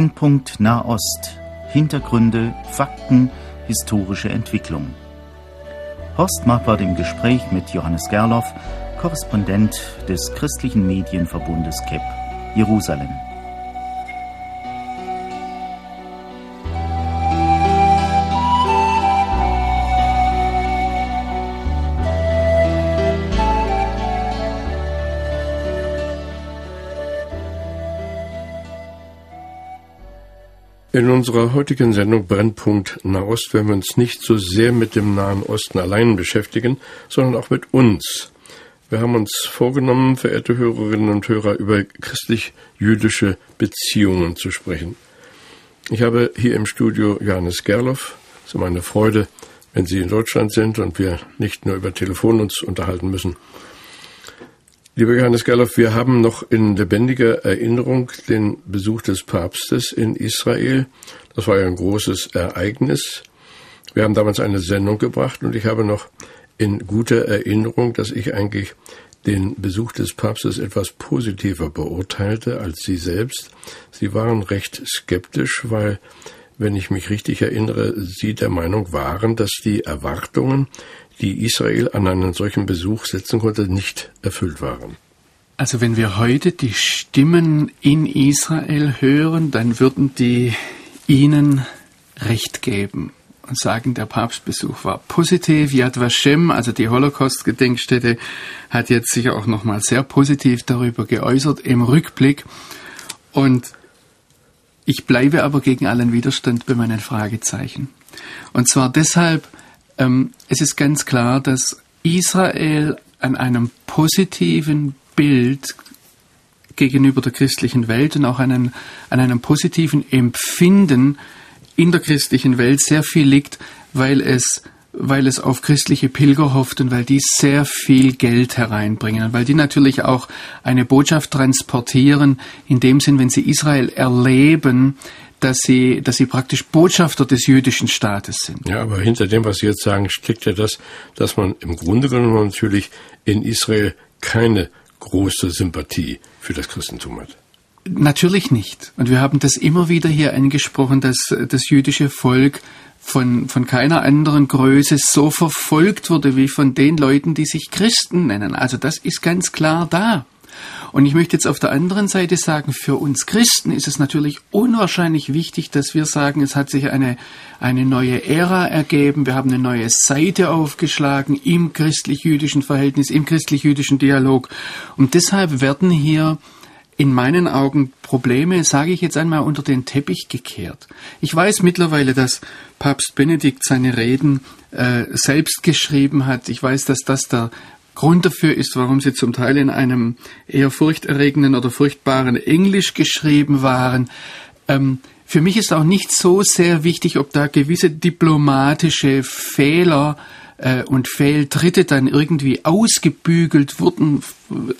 Brennpunkt Nahost. Hintergründe, Fakten, historische Entwicklung. Horst Marquardt im Gespräch mit Johannes Gerloff, Korrespondent des christlichen Medienverbundes KEP, Jerusalem. In unserer heutigen Sendung Brennpunkt Nahost werden wir uns nicht so sehr mit dem Nahen Osten allein beschäftigen, sondern auch mit uns. Wir haben uns vorgenommen, verehrte Hörerinnen und Hörer, über christlich-jüdische Beziehungen zu sprechen. Ich habe hier im Studio Johannes Gerloff. Es ist meine Freude, wenn Sie in Deutschland sind und wir nicht nur über Telefon uns unterhalten müssen. Lieber Johannes Gerloff, wir haben noch in lebendiger Erinnerung den Besuch des Papstes in Israel. Das war ja ein großes Ereignis. Wir haben damals eine Sendung gebracht und ich habe noch in guter Erinnerung, dass ich eigentlich den Besuch des Papstes etwas positiver beurteilte als Sie selbst. Sie waren recht skeptisch, weil, wenn ich mich richtig erinnere, Sie der Meinung waren, dass die Erwartungen, die Israel an einen solchen Besuch setzen konnte, nicht erfüllt waren. Also wenn wir heute die Stimmen in Israel hören, dann würden die ihnen Recht geben und sagen, der Papstbesuch war positiv. Yad Vashem, also die Holocaust-Gedenkstätte, hat jetzt sicher auch nochmal sehr positiv darüber geäußert im Rückblick. Und ich bleibe aber gegen allen Widerstand bei meinen Fragezeichen. Und zwar deshalb, ähm, es ist ganz klar, dass Israel an einem positiven Bild gegenüber der christlichen Welt und auch an einem, an einem positiven Empfinden in der christlichen Welt sehr viel liegt, weil es weil es auf christliche Pilger hofft und weil die sehr viel Geld hereinbringen und weil die natürlich auch eine Botschaft transportieren, in dem Sinn, wenn sie Israel erleben, dass sie, dass sie praktisch Botschafter des jüdischen Staates sind. Ja, aber hinter dem, was Sie jetzt sagen, steckt ja das, dass man im Grunde genommen natürlich in Israel keine große Sympathie für das Christentum hat. Natürlich nicht. Und wir haben das immer wieder hier angesprochen, dass das jüdische Volk von, von keiner anderen Größe so verfolgt wurde wie von den Leuten, die sich Christen nennen. Also das ist ganz klar da. Und ich möchte jetzt auf der anderen Seite sagen, für uns Christen ist es natürlich unwahrscheinlich wichtig, dass wir sagen, es hat sich eine, eine neue Ära ergeben, wir haben eine neue Seite aufgeschlagen im christlich-jüdischen Verhältnis, im christlich-jüdischen Dialog. Und deshalb werden hier in meinen Augen Probleme, sage ich jetzt einmal, unter den Teppich gekehrt. Ich weiß mittlerweile, dass Papst Benedikt seine Reden äh, selbst geschrieben hat. Ich weiß, dass das der Grund dafür ist, warum sie zum Teil in einem eher furchterregenden oder furchtbaren Englisch geschrieben waren. Ähm, für mich ist auch nicht so sehr wichtig, ob da gewisse diplomatische Fehler äh, und Fehltritte dann irgendwie ausgebügelt wurden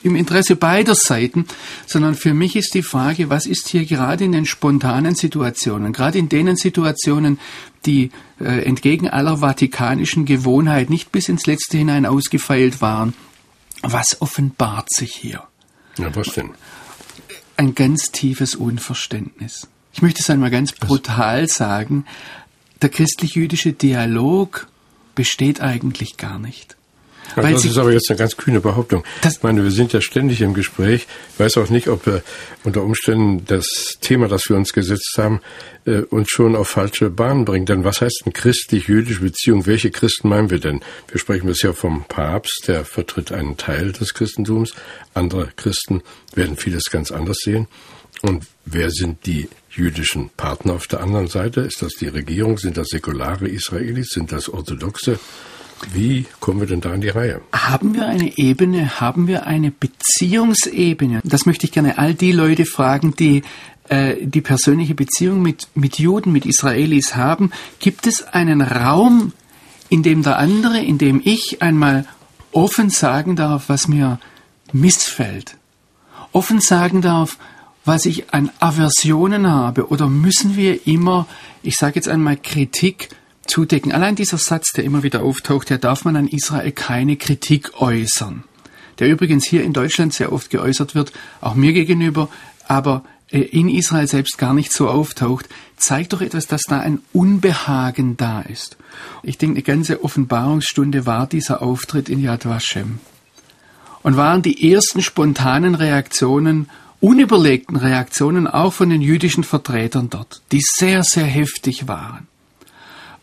im Interesse beider Seiten, sondern für mich ist die Frage, was ist hier gerade in den spontanen Situationen, gerade in denen Situationen, die äh, entgegen aller vatikanischen Gewohnheit nicht bis ins Letzte hinein ausgefeilt waren, was offenbart sich hier? Ja, was denn? Ein ganz tiefes Unverständnis. Ich möchte es einmal ganz brutal sagen. Der christlich-jüdische Dialog besteht eigentlich gar nicht. Ja, das ist aber jetzt eine ganz kühne Behauptung. Ich meine, wir sind ja ständig im Gespräch. Ich weiß auch nicht, ob wir unter Umständen das Thema, das wir uns gesetzt haben, äh, uns schon auf falsche Bahnen bringt. Denn was heißt eine christlich-jüdische Beziehung? Welche Christen meinen wir denn? Wir sprechen bisher vom Papst, der vertritt einen Teil des Christentums. Andere Christen werden vieles ganz anders sehen. Und wer sind die jüdischen Partner auf der anderen Seite? Ist das die Regierung? Sind das säkulare Israelis? Sind das orthodoxe? Wie kommen wir denn da in die Reihe? Haben wir eine Ebene, haben wir eine Beziehungsebene? Das möchte ich gerne all die Leute fragen, die äh, die persönliche Beziehung mit, mit Juden, mit Israelis haben. Gibt es einen Raum, in dem der andere, in dem ich einmal offen sagen darf, was mir missfällt? Offen sagen darf, was ich an Aversionen habe? Oder müssen wir immer, ich sage jetzt einmal, Kritik zudecken? Allein dieser Satz, der immer wieder auftaucht, der darf man an Israel keine Kritik äußern. Der übrigens hier in Deutschland sehr oft geäußert wird, auch mir gegenüber, aber äh, in Israel selbst gar nicht so auftaucht, zeigt doch etwas, dass da ein Unbehagen da ist. Ich denke, eine ganze Offenbarungsstunde war dieser Auftritt in Yad Vashem. Und waren die ersten spontanen Reaktionen, unüberlegten Reaktionen auch von den jüdischen Vertretern dort, die sehr, sehr heftig waren.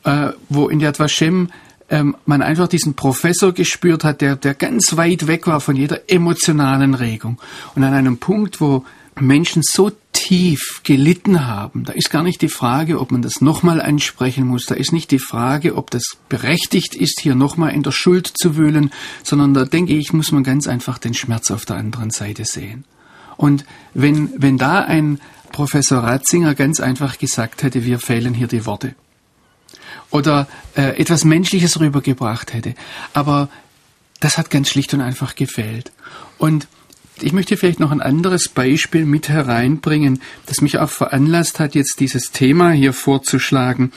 Äh, wo in Yad Vashem ähm, man einfach diesen Professor gespürt hat, der, der ganz weit weg war von jeder emotionalen Regung. Und an einem Punkt, wo Menschen so tief gelitten haben, da ist gar nicht die Frage, ob man das nochmal ansprechen muss, da ist nicht die Frage, ob das berechtigt ist, hier nochmal in der Schuld zu wühlen, sondern da denke ich, muss man ganz einfach den Schmerz auf der anderen Seite sehen. Und wenn, wenn da ein Professor Ratzinger ganz einfach gesagt hätte, wir fehlen hier die Worte, oder äh, etwas Menschliches rübergebracht hätte, aber das hat ganz schlicht und einfach gefehlt. Und ich möchte vielleicht noch ein anderes Beispiel mit hereinbringen, das mich auch veranlasst hat, jetzt dieses Thema hier vorzuschlagen,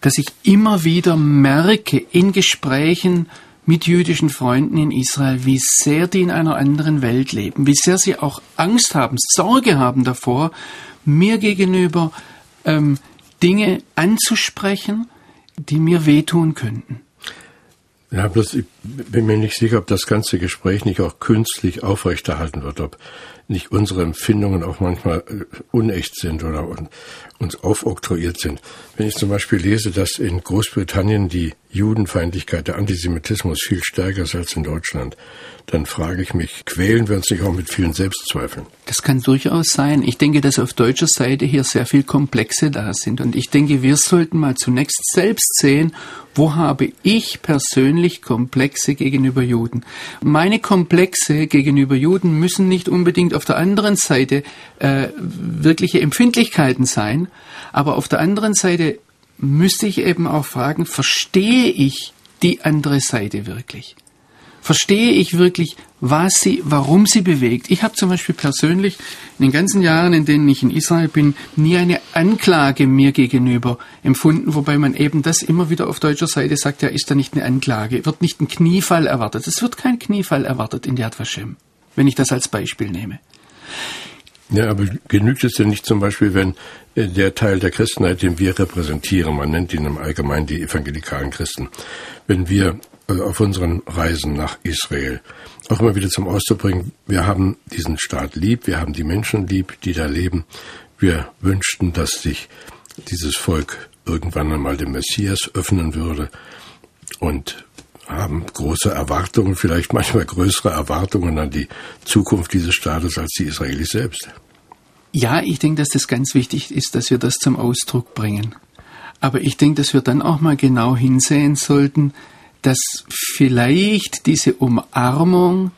dass ich immer wieder merke in Gesprächen mit jüdischen Freunden in Israel, wie sehr die in einer anderen Welt leben, wie sehr sie auch Angst haben, Sorge haben davor, mir gegenüber ähm, Dinge anzusprechen, die mir wehtun könnten. Ja, bloß ich bin mir nicht sicher, ob das ganze Gespräch nicht auch künstlich aufrechterhalten wird, ob nicht unsere Empfindungen auch manchmal äh, unecht sind oder uns aufoktroyiert sind. Wenn ich zum Beispiel lese, dass in Großbritannien die Judenfeindlichkeit, der Antisemitismus viel stärker ist als in Deutschland, dann frage ich mich, quälen wir uns nicht auch mit vielen Selbstzweifeln? Das kann durchaus sein. Ich denke, dass auf deutscher Seite hier sehr viel Komplexe da sind. Und ich denke, wir sollten mal zunächst selbst sehen, wo habe ich persönlich Komplexe gegenüber Juden. Meine Komplexe gegenüber Juden müssen nicht unbedingt auf der anderen Seite äh, wirkliche Empfindlichkeiten sein, aber auf der anderen Seite müsste ich eben auch fragen, verstehe ich die andere Seite wirklich? Verstehe ich wirklich, was sie, warum sie bewegt? Ich habe zum Beispiel persönlich in den ganzen Jahren, in denen ich in Israel bin, nie eine Anklage mir gegenüber empfunden, wobei man eben das immer wieder auf deutscher Seite sagt, ja, ist da nicht eine Anklage, wird nicht ein Kniefall erwartet. Es wird kein Kniefall erwartet in Yad Vashem, wenn ich das als Beispiel nehme. Ja, aber genügt es denn nicht zum Beispiel, wenn äh, der Teil der Christenheit, den wir repräsentieren, man nennt ihn im Allgemeinen die evangelikalen Christen, wenn wir auf unseren Reisen nach Israel auch immer wieder zum Ausdruck bringen, wir haben diesen Staat lieb, wir haben die Menschen lieb, die da leben. Wir wünschten, dass sich dieses Volk irgendwann einmal dem Messias öffnen würde und haben große Erwartungen, vielleicht manchmal größere Erwartungen an die Zukunft dieses Staates als die Israelis selbst. Ja, ich denke, dass das ganz wichtig ist, dass wir das zum Ausdruck bringen. Aber ich denke, dass wir dann auch mal genau hinsehen sollten, dass vielleicht diese Umarmung,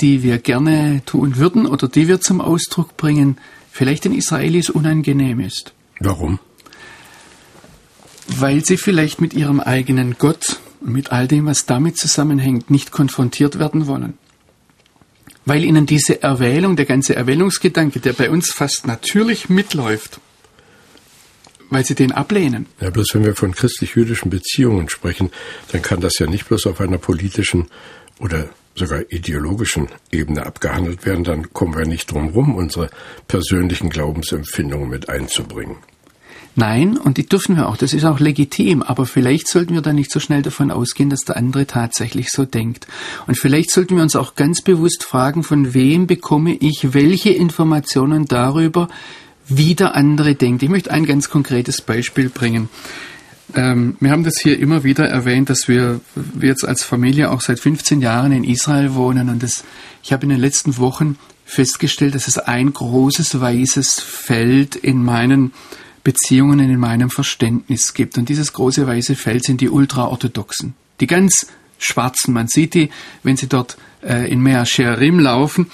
die wir gerne tun würden oder die wir zum Ausdruck bringen, vielleicht den Israelis unangenehm ist. Warum? Weil sie vielleicht mit ihrem eigenen Gott und mit all dem, was damit zusammenhängt, nicht konfrontiert werden wollen. Weil ihnen diese Erwählung, der ganze Erwählungsgedanke, der bei uns fast natürlich mitläuft, weil sie den ablehnen. Ja, bloß wenn wir von christlich-jüdischen Beziehungen sprechen, dann kann das ja nicht bloß auf einer politischen oder sogar ideologischen Ebene abgehandelt werden, dann kommen wir nicht drum rum, unsere persönlichen Glaubensempfindungen mit einzubringen. Nein, und die dürfen wir auch, das ist auch legitim, aber vielleicht sollten wir da nicht so schnell davon ausgehen, dass der andere tatsächlich so denkt. Und vielleicht sollten wir uns auch ganz bewusst fragen, von wem bekomme ich welche Informationen darüber, wie der andere denkt. Ich möchte ein ganz konkretes Beispiel bringen. Ähm, wir haben das hier immer wieder erwähnt, dass wir, wir jetzt als Familie auch seit 15 Jahren in Israel wohnen und das, ich habe in den letzten Wochen festgestellt, dass es ein großes weißes Feld in meinen Beziehungen in meinem Verständnis gibt. Und dieses große weiße Feld sind die Ultraorthodoxen. Die ganz schwarzen. Man sieht die, wenn sie dort äh, in Mea Shearim laufen.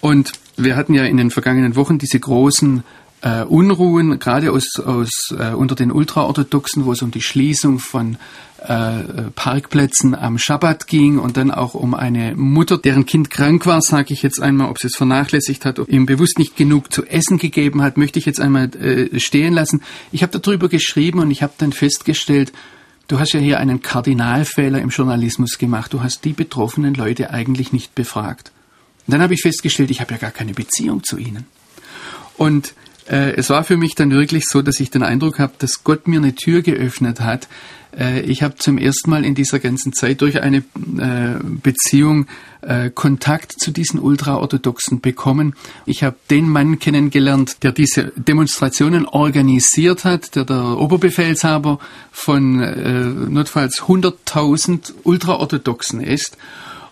Und wir hatten ja in den vergangenen Wochen diese großen äh, Unruhen, gerade aus, aus äh, unter den Ultraorthodoxen, wo es um die Schließung von äh, Parkplätzen am Schabbat ging und dann auch um eine Mutter, deren Kind krank war, sage ich jetzt einmal, ob sie es vernachlässigt hat, ob ihm bewusst nicht genug zu essen gegeben hat, möchte ich jetzt einmal äh, stehen lassen. Ich habe darüber geschrieben und ich habe dann festgestellt, du hast ja hier einen Kardinalfehler im Journalismus gemacht. Du hast die betroffenen Leute eigentlich nicht befragt. Und dann habe ich festgestellt, ich habe ja gar keine Beziehung zu ihnen. Und äh, es war für mich dann wirklich so, dass ich den Eindruck habe, dass Gott mir eine Tür geöffnet hat. Äh, ich habe zum ersten Mal in dieser ganzen Zeit durch eine äh, Beziehung äh, Kontakt zu diesen Ultraorthodoxen bekommen. Ich habe den Mann kennengelernt, der diese Demonstrationen organisiert hat, der der Oberbefehlshaber von äh, notfalls 100.000 Ultraorthodoxen ist.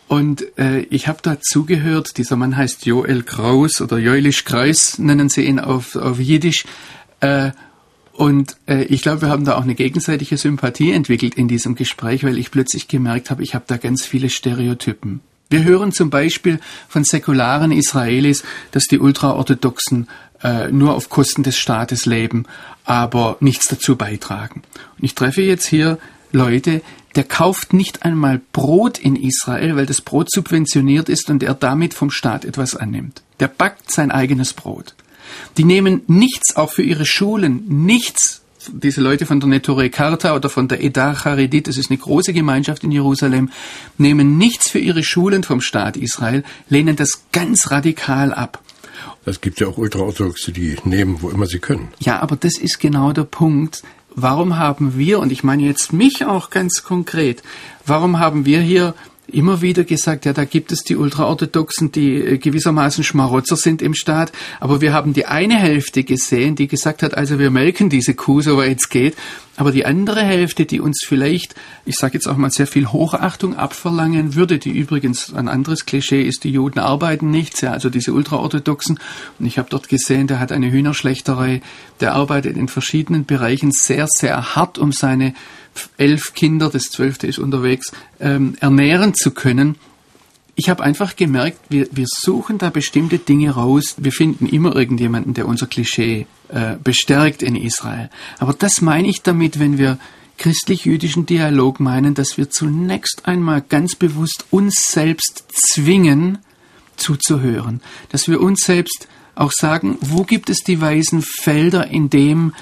Und äh, ich habe da zugehört, dieser Mann heißt Joel Kraus oder Joelisch Kreis, nennen sie ihn auf, auf Jiddisch. Äh, und äh, ich glaube, wir haben da auch eine gegenseitige Sympathie entwickelt in diesem Gespräch, weil ich plötzlich gemerkt habe, ich habe da ganz viele Stereotypen. Wir hören zum Beispiel von säkularen Israelis, dass die Ultraorthodoxen äh, nur auf Kosten des Staates leben, aber nichts dazu beitragen. Und ich treffe jetzt hier Leute, der kauft nicht einmal Brot in Israel, weil das Brot subventioniert ist und er damit vom Staat etwas annimmt. Der backt sein eigenes Brot. Die nehmen nichts, auch für ihre Schulen, nichts diese Leute von der Neturei Karta oder von der Edah Charedit, das ist eine große Gemeinschaft in Jerusalem, nehmen nichts für ihre Schulen vom Staat Israel, lehnen das ganz radikal ab. Es gibt ja auch Ultraorthodoxe, die nehmen, wo immer sie können. Ja, aber das ist genau der Punkt warum haben wir, und ich meine jetzt mich auch ganz konkret, warum haben wir hier immer wieder gesagt, ja, da gibt es die Ultraorthodoxen, die äh, gewissermaßen Schmarotzer sind im Staat. Aber wir haben die eine Hälfte gesehen, die gesagt hat, also wir melken diese Kuh, so weit es geht. Aber die andere Hälfte, die uns vielleicht, ich sage jetzt auch mal, sehr viel Hochachtung abverlangen würde, die übrigens ein anderes Klischee ist, die Juden arbeiten nichts, ja, also diese Ultraorthodoxen. Und ich habe dort gesehen, der hat eine Hühnerschlechterei, der arbeitet in verschiedenen Bereichen sehr, sehr hart, um seine elf Kinder, das zwölfte ist unterwegs, ähm, ernähren zu können. Ich habe einfach gemerkt, wir, wir suchen da bestimmte Dinge raus. Wir finden immer irgendjemanden, der unser Klischee äh, bestärkt in Israel. Aber das meine ich damit, wenn wir christlich-jüdischen Dialog meinen, dass wir zunächst einmal ganz bewusst uns selbst zwingen, zuzuhören. Dass wir uns selbst auch sagen, wo gibt es die weißen Felder in dem,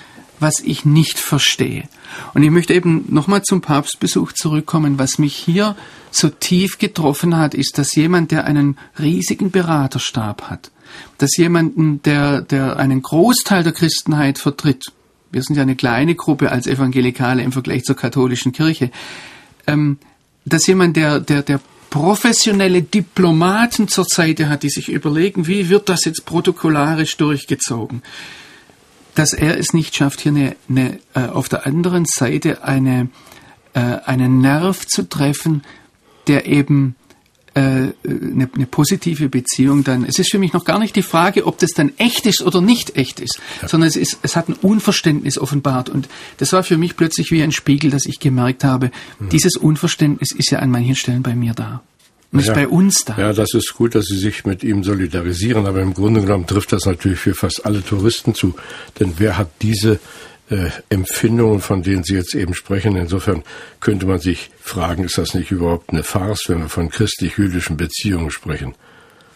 was ich nicht verstehe. Und ich möchte eben nochmal zum Papstbesuch zurückkommen. Was mich hier so tief getroffen hat, ist, dass jemand, der einen riesigen Beraterstab hat, dass jemanden, der, der einen Großteil der Christenheit vertritt, wir sind ja eine kleine Gruppe als Evangelikale im Vergleich zur katholischen Kirche, ähm, dass jemand, der, der, der professionelle Diplomaten zur Seite hat, die sich überlegen, wie wird das jetzt protokollarisch durchgezogen, dass er es nicht schafft, hier eine, eine, äh, auf der anderen Seite eine, äh, einen Nerv zu treffen, der eben äh, eine, eine positive Beziehung dann. Es ist für mich noch gar nicht die Frage, ob das dann echt ist oder nicht echt ist, ja. sondern es ist, es hat ein Unverständnis offenbart und das war für mich plötzlich wie ein Spiegel, dass ich gemerkt habe, mhm. dieses Unverständnis ist ja an manchen Stellen bei mir da ist ja, bei uns da. Ja, das ist gut, dass Sie sich mit ihm solidarisieren, aber im Grunde genommen trifft das natürlich für fast alle Touristen zu. Denn wer hat diese äh, Empfindungen, von denen Sie jetzt eben sprechen? Insofern könnte man sich fragen, ist das nicht überhaupt eine Farce, wenn wir von christlich-jüdischen Beziehungen sprechen?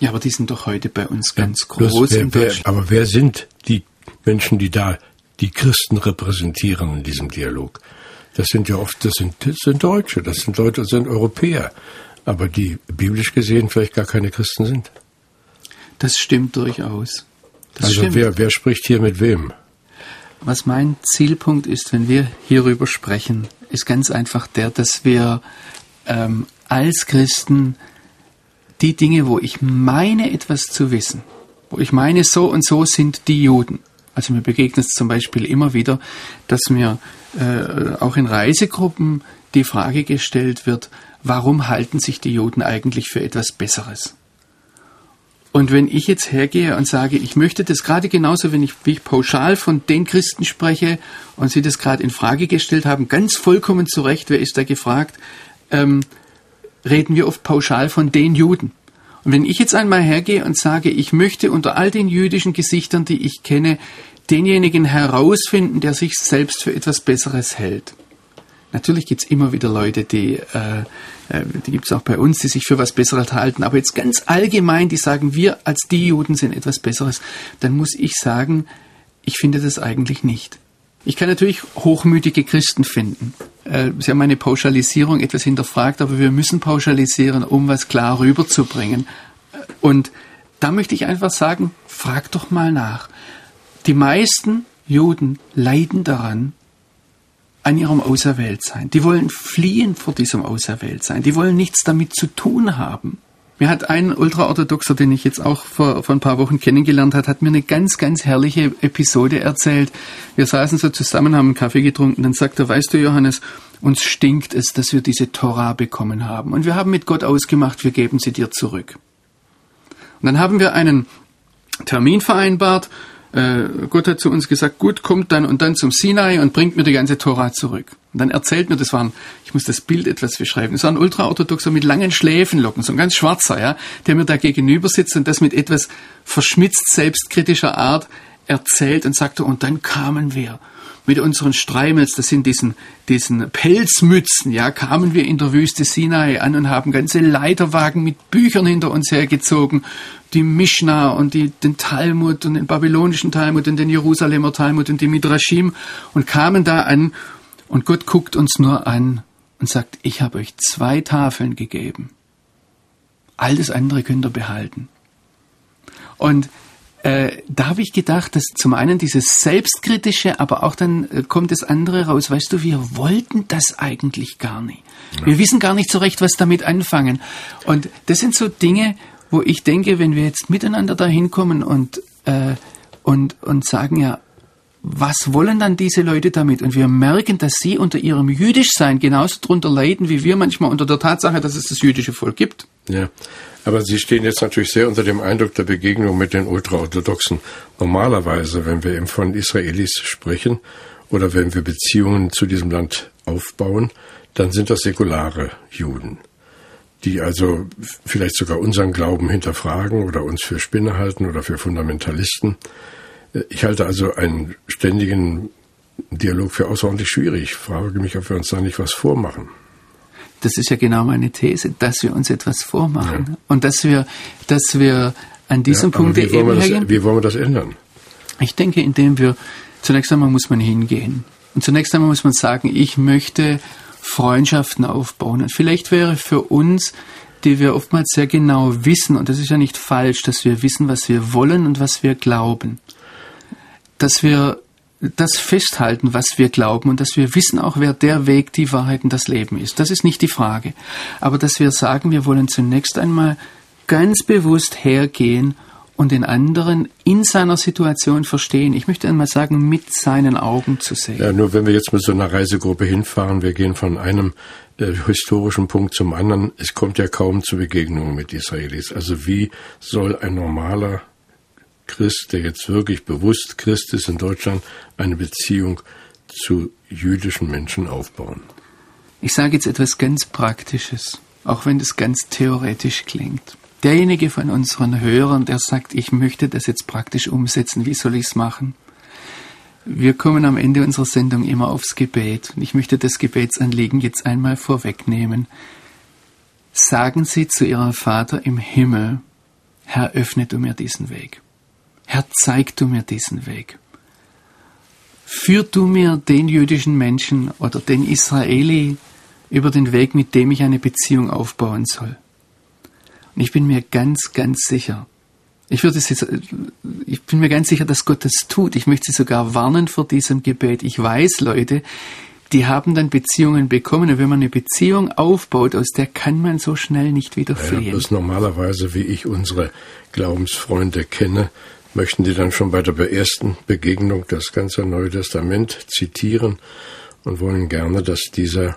Ja, aber die sind doch heute bei uns ganz ja, groß. Wer, wer, aber wer sind die Menschen, die da die Christen repräsentieren in diesem Dialog? Das sind ja oft, das sind, das sind Deutsche, das sind Leute, das sind Europäer aber die biblisch gesehen vielleicht gar keine Christen sind. Das stimmt durchaus. Das also stimmt. Wer, wer spricht hier mit wem? Was mein Zielpunkt ist, wenn wir hierüber sprechen, ist ganz einfach der, dass wir ähm, als Christen die Dinge, wo ich meine, etwas zu wissen, wo ich meine, so und so sind die Juden. Also mir begegnet es zum Beispiel immer wieder, dass mir äh, auch in Reisegruppen die Frage gestellt wird, warum halten sich die Juden eigentlich für etwas Besseres? Und wenn ich jetzt hergehe und sage, ich möchte das gerade genauso, wenn ich, wie ich pauschal von den Christen spreche und sie das gerade in Frage gestellt haben, ganz vollkommen zu Recht, wer ist da gefragt, ähm, reden wir oft pauschal von den Juden. Und wenn ich jetzt einmal hergehe und sage, ich möchte unter all den jüdischen Gesichtern, die ich kenne, denjenigen herausfinden, der sich selbst für etwas Besseres hält, Natürlich gibt's immer wieder Leute, die, äh, äh die gibt's auch bei uns, die sich für was Besseres halten. Aber jetzt ganz allgemein, die sagen, wir als die Juden sind etwas Besseres, dann muss ich sagen, ich finde das eigentlich nicht. Ich kann natürlich hochmütige Christen finden. Äh, Sie haben meine Pauschalisierung etwas hinterfragt, aber wir müssen pauschalisieren, um was klar rüberzubringen. Und da möchte ich einfach sagen, frag doch mal nach Die meisten Juden leiden daran, an ihrem Auserwähltsein. Die wollen fliehen vor diesem Auserwähltsein. Die wollen nichts damit zu tun haben. Mir hat ein Ultraorthodoxer, den ich jetzt auch vor, vor ein paar Wochen kennengelernt hat, hat mir eine ganz, ganz herrliche Episode erzählt. Wir saßen so zusammen, haben einen Kaffee getrunken, dann sagt er, weißt du, Johannes, uns stinkt es, dass wir diese Tora bekommen haben. Und wir haben mit Gott ausgemacht, wir geben sie dir zurück. Und dann haben wir einen Termin vereinbart, äh, Gott hat zu uns gesagt, gut, kommt dann und dann zum Sinai und bringt mir die ganze Tora zurück. Und dann erzählt mir, das war ein, ich muss das Bild etwas beschreiben, das war ein Ultraorthodoxer mit langen Schläfenlocken, so ein ganz schwarzer, ja, der mir da gegenüber sitzt und das mit etwas verschmitzt selbstkritischer Art erzählt und sagte, und dann kamen wir mit unseren Streimels, das sind diesen, diesen Pelzmützen, ja, kamen wir in der Wüste Sinai an und haben ganze Leiterwagen mit Büchern hinter uns hergezogen, die Mishnah und die, den Talmud und den babylonischen Talmud und den Jerusalemer Talmud und die Midrashim und kamen da an und Gott guckt uns nur an und sagt, ich habe euch zwei Tafeln gegeben. All das andere könnt ihr behalten. Und äh, da habe ich gedacht, dass zum einen dieses Selbstkritische, aber auch dann äh, kommt das andere raus. Weißt du, wir wollten das eigentlich gar nicht. Ja. Wir wissen gar nicht so recht, was damit anfangen. Und das sind so Dinge, wo ich denke, wenn wir jetzt miteinander dahin kommen und, äh, und, und sagen, ja, was wollen dann diese Leute damit? Und wir merken, dass sie unter ihrem Jüdischsein genauso drunter leiden, wie wir manchmal unter der Tatsache, dass es das jüdische Volk gibt. Ja, aber Sie stehen jetzt natürlich sehr unter dem Eindruck der Begegnung mit den Ultraorthodoxen. Normalerweise, wenn wir eben von Israelis sprechen oder wenn wir Beziehungen zu diesem Land aufbauen, dann sind das säkulare Juden, die also vielleicht sogar unseren Glauben hinterfragen oder uns für Spinne halten oder für Fundamentalisten. Ich halte also einen ständigen Dialog für außerordentlich schwierig. Ich frage mich, ob wir uns da nicht was vormachen. Das ist ja genau meine These, dass wir uns etwas vormachen ja. und dass wir, dass wir an diesem ja, Punkt wie eben das, Wie wollen wir das ändern? Ich denke, indem wir zunächst einmal muss man hingehen und zunächst einmal muss man sagen, ich möchte Freundschaften aufbauen. Und vielleicht wäre für uns, die wir oftmals sehr genau wissen, und das ist ja nicht falsch, dass wir wissen, was wir wollen und was wir glauben, dass wir das festhalten, was wir glauben und dass wir wissen auch, wer der Weg, die Wahrheit und das Leben ist. Das ist nicht die Frage. Aber dass wir sagen, wir wollen zunächst einmal ganz bewusst hergehen und den anderen in seiner Situation verstehen. Ich möchte einmal sagen, mit seinen Augen zu sehen. Ja, nur wenn wir jetzt mit so einer Reisegruppe hinfahren, wir gehen von einem äh, historischen Punkt zum anderen, es kommt ja kaum zu Begegnungen mit Israelis. Also wie soll ein normaler Christ, der jetzt wirklich bewusst Christ ist in Deutschland, eine Beziehung zu jüdischen Menschen aufbauen? Ich sage jetzt etwas ganz Praktisches, auch wenn das ganz theoretisch klingt. Derjenige von unseren Hörern, der sagt, ich möchte das jetzt praktisch umsetzen, wie soll ich es machen? Wir kommen am Ende unserer Sendung immer aufs Gebet und ich möchte das Gebetsanliegen jetzt einmal vorwegnehmen. Sagen Sie zu Ihrem Vater im Himmel, Herr, öffne du mir diesen Weg. Herr, zeig du mir diesen Weg. Führ du mir den jüdischen Menschen oder den Israeli über den Weg, mit dem ich eine Beziehung aufbauen soll. Und ich bin mir ganz, ganz sicher, ich würde es jetzt, ich bin mir ganz sicher, dass Gott das tut. Ich möchte Sie sogar warnen vor diesem Gebet. Ich weiß, Leute, die haben dann Beziehungen bekommen. Und wenn man eine Beziehung aufbaut, aus der kann man so schnell nicht wieder fliehen. Ja, das normalerweise, wie ich unsere Glaubensfreunde kenne, möchten die dann schon bei der ersten Begegnung das ganze Neue Testament zitieren und wollen gerne, dass dieser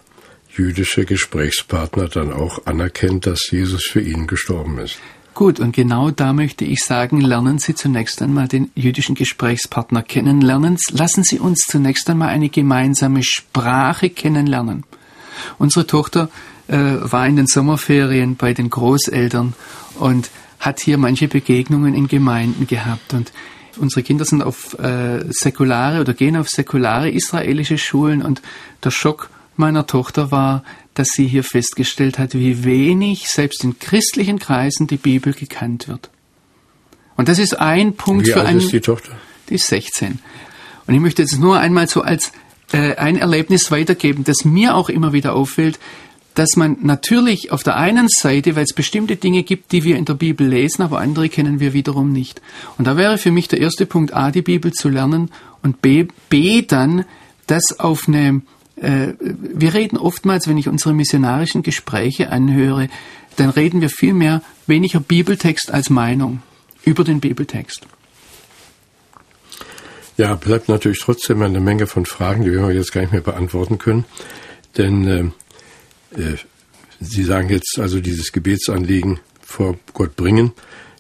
jüdische Gesprächspartner dann auch anerkennt, dass Jesus für ihn gestorben ist. Gut, und genau da möchte ich sagen, lernen Sie zunächst einmal den jüdischen Gesprächspartner kennenlernen. Lassen Sie uns zunächst einmal eine gemeinsame Sprache kennenlernen. Unsere Tochter äh, war in den Sommerferien bei den Großeltern und hat hier manche Begegnungen in Gemeinden gehabt und unsere Kinder sind auf äh, säkulare oder gehen auf säkulare israelische Schulen und der Schock meiner Tochter war, dass sie hier festgestellt hat, wie wenig selbst in christlichen Kreisen die Bibel gekannt wird. Und das ist ein Punkt wie für einen. ist die Tochter? Die ist 16. Und ich möchte jetzt nur einmal so als äh, ein Erlebnis weitergeben, das mir auch immer wieder auffällt, dass man natürlich auf der einen Seite, weil es bestimmte Dinge gibt, die wir in der Bibel lesen, aber andere kennen wir wiederum nicht. Und da wäre für mich der erste Punkt A, die Bibel zu lernen und B, B dann das auf eine, äh, wir reden oftmals, wenn ich unsere missionarischen Gespräche anhöre, dann reden wir viel mehr weniger Bibeltext als Meinung über den Bibeltext. Ja, bleibt natürlich trotzdem eine Menge von Fragen, die wir jetzt gar nicht mehr beantworten können. Denn äh, Sie sagen jetzt also dieses Gebetsanliegen vor Gott bringen.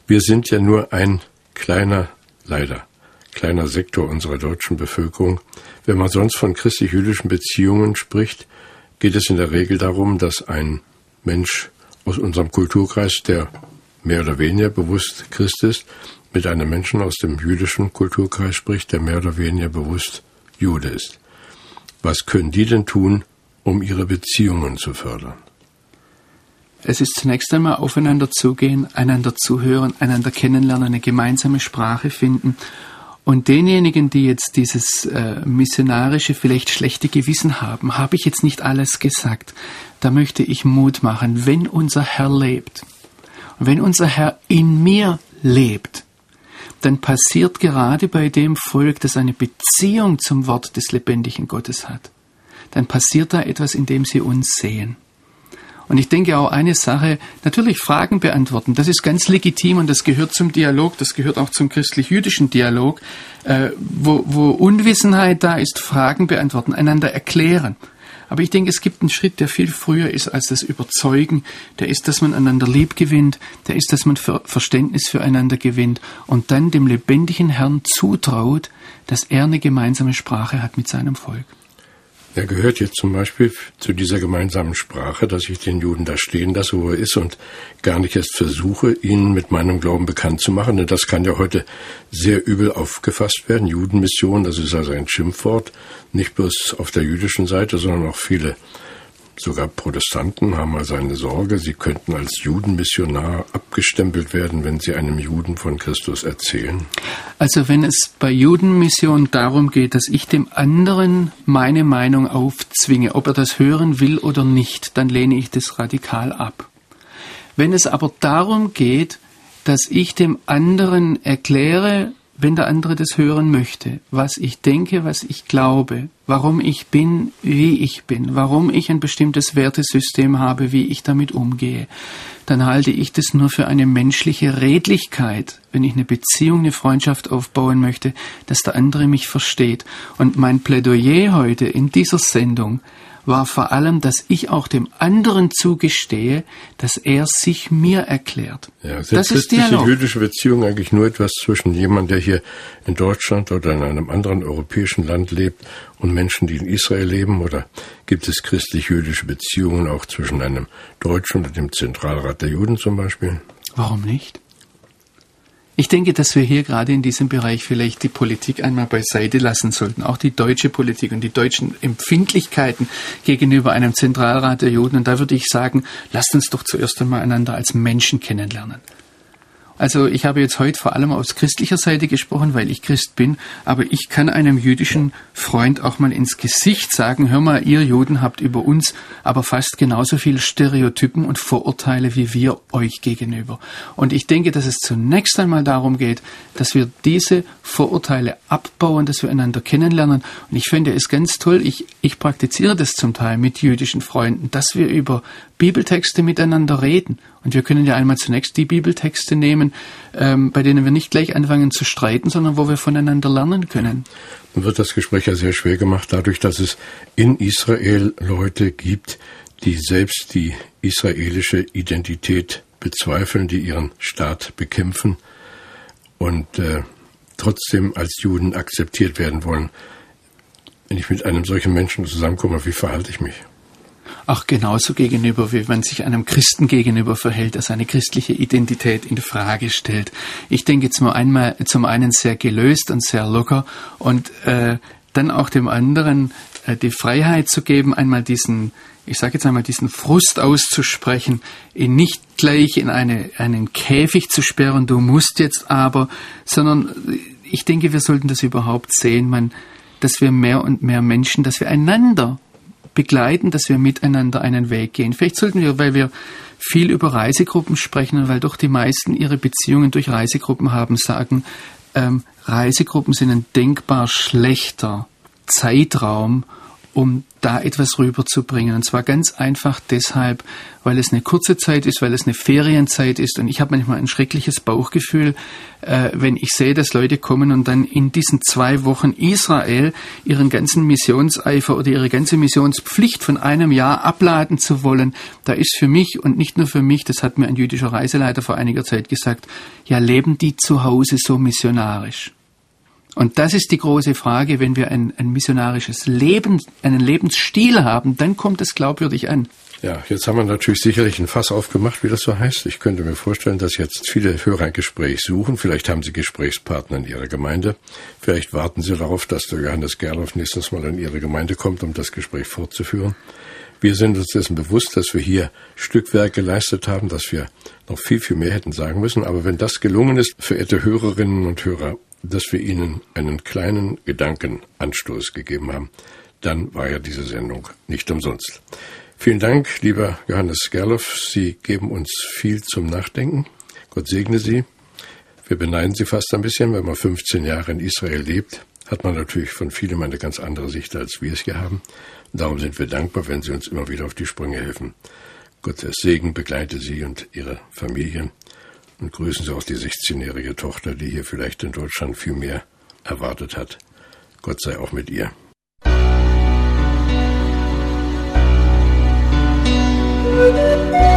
Wir sind ja nur ein kleiner, leider, kleiner Sektor unserer deutschen Bevölkerung. Wenn man sonst von christlich-jüdischen Beziehungen spricht, geht es in der Regel darum, dass ein Mensch aus unserem Kulturkreis, der mehr oder weniger bewusst Christ ist, mit einem Menschen aus dem jüdischen Kulturkreis spricht, der mehr oder weniger bewusst Jude ist. Was können die denn tun, um ihre Beziehungen zu fördern? Es ist zunächst einmal aufeinander zugehen, einander zuhören, einander kennenlernen, eine gemeinsame Sprache finden. Und denjenigen, die jetzt dieses äh, missionarische, vielleicht schlechte Gewissen haben, habe ich jetzt nicht alles gesagt. Da möchte ich Mut machen, wenn unser Herr lebt. Wenn unser Herr in mir lebt, dann passiert gerade bei dem Volk, das eine Beziehung zum Wort des lebendigen Gottes hat dann passiert da etwas, in dem sie uns sehen. Und ich denke auch eine Sache, natürlich Fragen beantworten, das ist ganz legitim und das gehört zum Dialog, das gehört auch zum christlich-jüdischen Dialog, äh, wo, wo Unwissenheit da ist, Fragen beantworten, einander erklären. Aber ich denke, es gibt einen Schritt, der viel früher ist als das Überzeugen. Der ist, dass man einander lieb gewinnt. Der ist, dass man Verständnis füreinander gewinnt und dann dem lebendigen Herrn zutraut, dass er eine gemeinsame Sprache hat mit seinem Volk. Er gehört jetzt zum Beispiel zu dieser gemeinsamen Sprache, dass ich den Juden da stehen lasse, wo er ist und gar nicht erst versuche, ihn mit meinem Glauben bekannt zu machen. Denn das kann ja heute sehr übel aufgefasst werden. Judenmission, das ist also ein Schimpfwort, nicht bloß auf der jüdischen Seite, sondern auch viele Sogar Protestanten haben also eine Sorge, sie könnten als Judenmissionar abgestempelt werden, wenn sie einem Juden von Christus erzählen. Also wenn es bei Judenmission darum geht, dass ich dem anderen meine Meinung aufzwinge, ob er das hören will oder nicht, dann lehne ich das radikal ab. Wenn es aber darum geht, dass ich dem anderen erkläre, wenn der andere das hören möchte, was ich denke, was ich glaube, warum ich bin, wie ich bin, warum ich ein bestimmtes Wertesystem habe, wie ich damit umgehe, dann halte ich das nur für eine menschliche Redlichkeit, wenn ich eine Beziehung, eine Freundschaft aufbauen möchte, dass der andere mich versteht. Und mein Plädoyer heute in dieser Sendung war vor allem, dass ich auch dem anderen zugestehe, dass er sich mir erklärt. Ja, sind das ist Dialog. jüdische Beziehungen eigentlich nur etwas zwischen jemandem, der hier in Deutschland oder in einem anderen europäischen Land lebt und Menschen, die in Israel leben? Oder gibt es christlich-jüdische Beziehungen auch zwischen einem Deutschen und dem Zentralrat der Juden zum Beispiel? Warum nicht? Ich denke, dass wir hier gerade in diesem Bereich vielleicht die Politik einmal beiseite lassen sollten, auch die deutsche Politik und die deutschen Empfindlichkeiten gegenüber einem Zentralrat der Juden. Und da würde ich sagen, lasst uns doch zuerst einmal einander als Menschen kennenlernen. Also ich habe jetzt heute vor allem aus christlicher Seite gesprochen, weil ich Christ bin, aber ich kann einem jüdischen Freund auch mal ins Gesicht sagen, hör mal, ihr Juden habt über uns aber fast genauso viele Stereotypen und Vorurteile wie wir euch gegenüber. Und ich denke, dass es zunächst einmal darum geht, dass wir diese Vorurteile abbauen, dass wir einander kennenlernen. Und ich finde es ganz toll, ich, ich praktiziere das zum Teil mit jüdischen Freunden, dass wir über Bibeltexte miteinander reden. Und wir können ja einmal zunächst die Bibeltexte nehmen, ähm, bei denen wir nicht gleich anfangen zu streiten, sondern wo wir voneinander lernen können. Dann wird das Gespräch ja sehr schwer gemacht, dadurch, dass es in Israel Leute gibt, die selbst die israelische Identität bezweifeln, die ihren Staat bekämpfen und äh, trotzdem als Juden akzeptiert werden wollen. Wenn ich mit einem solchen Menschen zusammenkomme, wie verhalte ich mich? Auch genauso gegenüber, wie man sich einem Christen gegenüber verhält, der seine christliche Identität in Frage stellt. Ich denke zum, einmal, zum einen sehr gelöst und sehr locker und äh, dann auch dem anderen äh, die Freiheit zu geben, einmal diesen, ich sage jetzt einmal, diesen Frust auszusprechen, ihn nicht gleich in eine, einen Käfig zu sperren, du musst jetzt aber, sondern ich denke, wir sollten das überhaupt sehen, man, dass wir mehr und mehr Menschen, dass wir einander begleiten, dass wir miteinander einen Weg gehen. Vielleicht sollten wir, weil wir viel über Reisegruppen sprechen und weil doch die meisten ihre Beziehungen durch Reisegruppen haben, sagen, ähm, Reisegruppen sind ein denkbar schlechter Zeitraum, um da etwas rüberzubringen. Und zwar ganz einfach deshalb, weil es eine kurze Zeit ist, weil es eine Ferienzeit ist. Und ich habe manchmal ein schreckliches Bauchgefühl, äh, wenn ich sehe, dass Leute kommen und dann in diesen zwei Wochen Israel ihren ganzen Missionseifer oder ihre ganze Missionspflicht von einem Jahr abladen zu wollen. Da ist für mich und nicht nur für mich, das hat mir ein jüdischer Reiseleiter vor einiger Zeit gesagt, ja, leben die zu Hause so missionarisch? Und das ist die große Frage, wenn wir ein, ein missionarisches Leben, einen Lebensstil haben, dann kommt es glaubwürdig an. Ja, jetzt haben wir natürlich sicherlich ein Fass aufgemacht, wie das so heißt. Ich könnte mir vorstellen, dass jetzt viele Hörer ein Gespräch suchen. Vielleicht haben sie Gesprächspartner in ihrer Gemeinde. Vielleicht warten sie darauf, dass der Johannes Gerloff nächstes Mal in ihre Gemeinde kommt, um das Gespräch fortzuführen. Wir sind uns dessen bewusst, dass wir hier Stückwerk geleistet haben, dass wir noch viel, viel mehr hätten sagen müssen. Aber wenn das gelungen ist, verehrte Hörerinnen und Hörer, dass wir Ihnen einen kleinen Gedankenanstoß gegeben haben, dann war ja diese Sendung nicht umsonst. Vielen Dank, lieber Johannes Gerloff. Sie geben uns viel zum Nachdenken. Gott segne Sie. Wir beneiden Sie fast ein bisschen, wenn man 15 Jahre in Israel lebt, hat man natürlich von vielem eine ganz andere Sicht, als wir es hier haben. darum sind wir dankbar, wenn Sie uns immer wieder auf die Sprünge helfen. Gottes Segen begleite Sie und Ihre Familien und grüßen Sie auch die 16-jährige Tochter, die hier vielleicht in Deutschland viel mehr erwartet hat. Gott sei auch mit ihr. Musik